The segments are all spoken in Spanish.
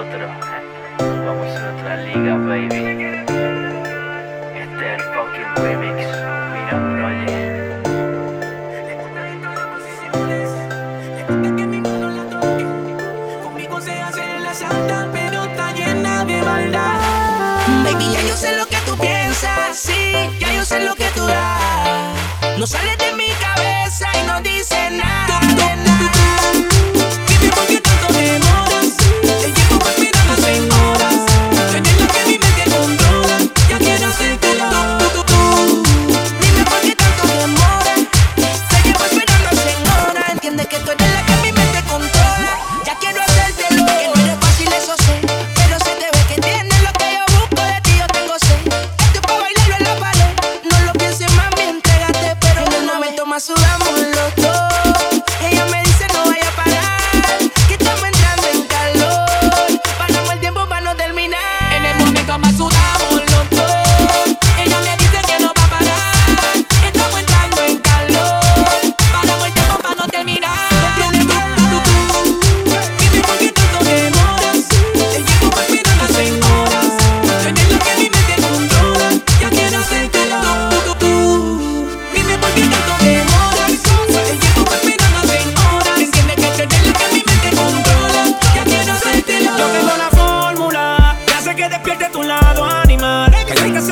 Vamos a otra liga, baby. Este es fucking remix. Mira. Baby, ya yo sé lo que tú piensas, sí, ya yo sé lo que tú das. No sales de mi cabeza y no dice Entiende que tú eres la que mi mente controla. Ya quiero hacértelo. Que no eres fácil, eso sé. Pero se te ve que tienes lo que yo busco de ti. Yo tengo sed. Esto es pa' bailarlo en la pared. No lo pienses, mami, entrégate. Pero en el momento más sudamos los.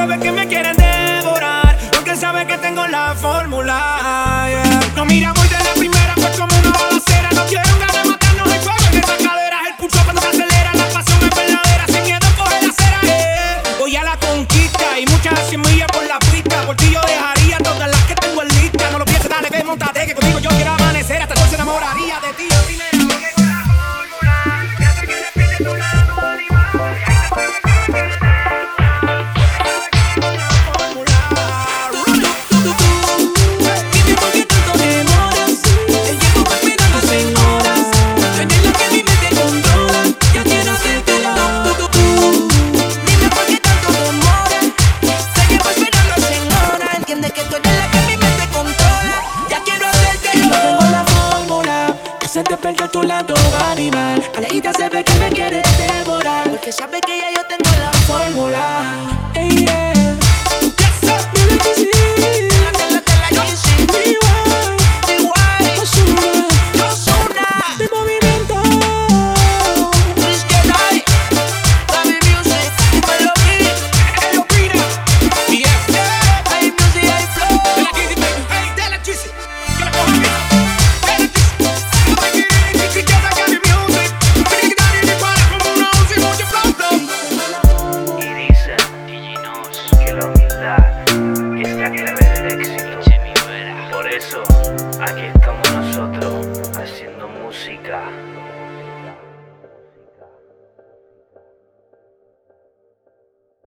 Sabe que me quieren devorar, porque sabe que tengo la fórmula. No mira muy de la primera, fue como una balacera. No quiero ganas de matarnos el fuego en esas caderas. El pulso cuando se acelera, la pasión es verdadera. Sin miedo coge la cera. yeah. Voy a la conquista y muchas así millas por la pista. Por ti yo dejaría todas las que tengo en lista. No lo pienses, dale, ve, montate, que conmigo yo quiero amanecer. Hasta hoy se enamoraría de ti. primero. Animal. Alejita se ve que me quieres devorar. Porque sabe que ya yo tengo la fórmula. 对了。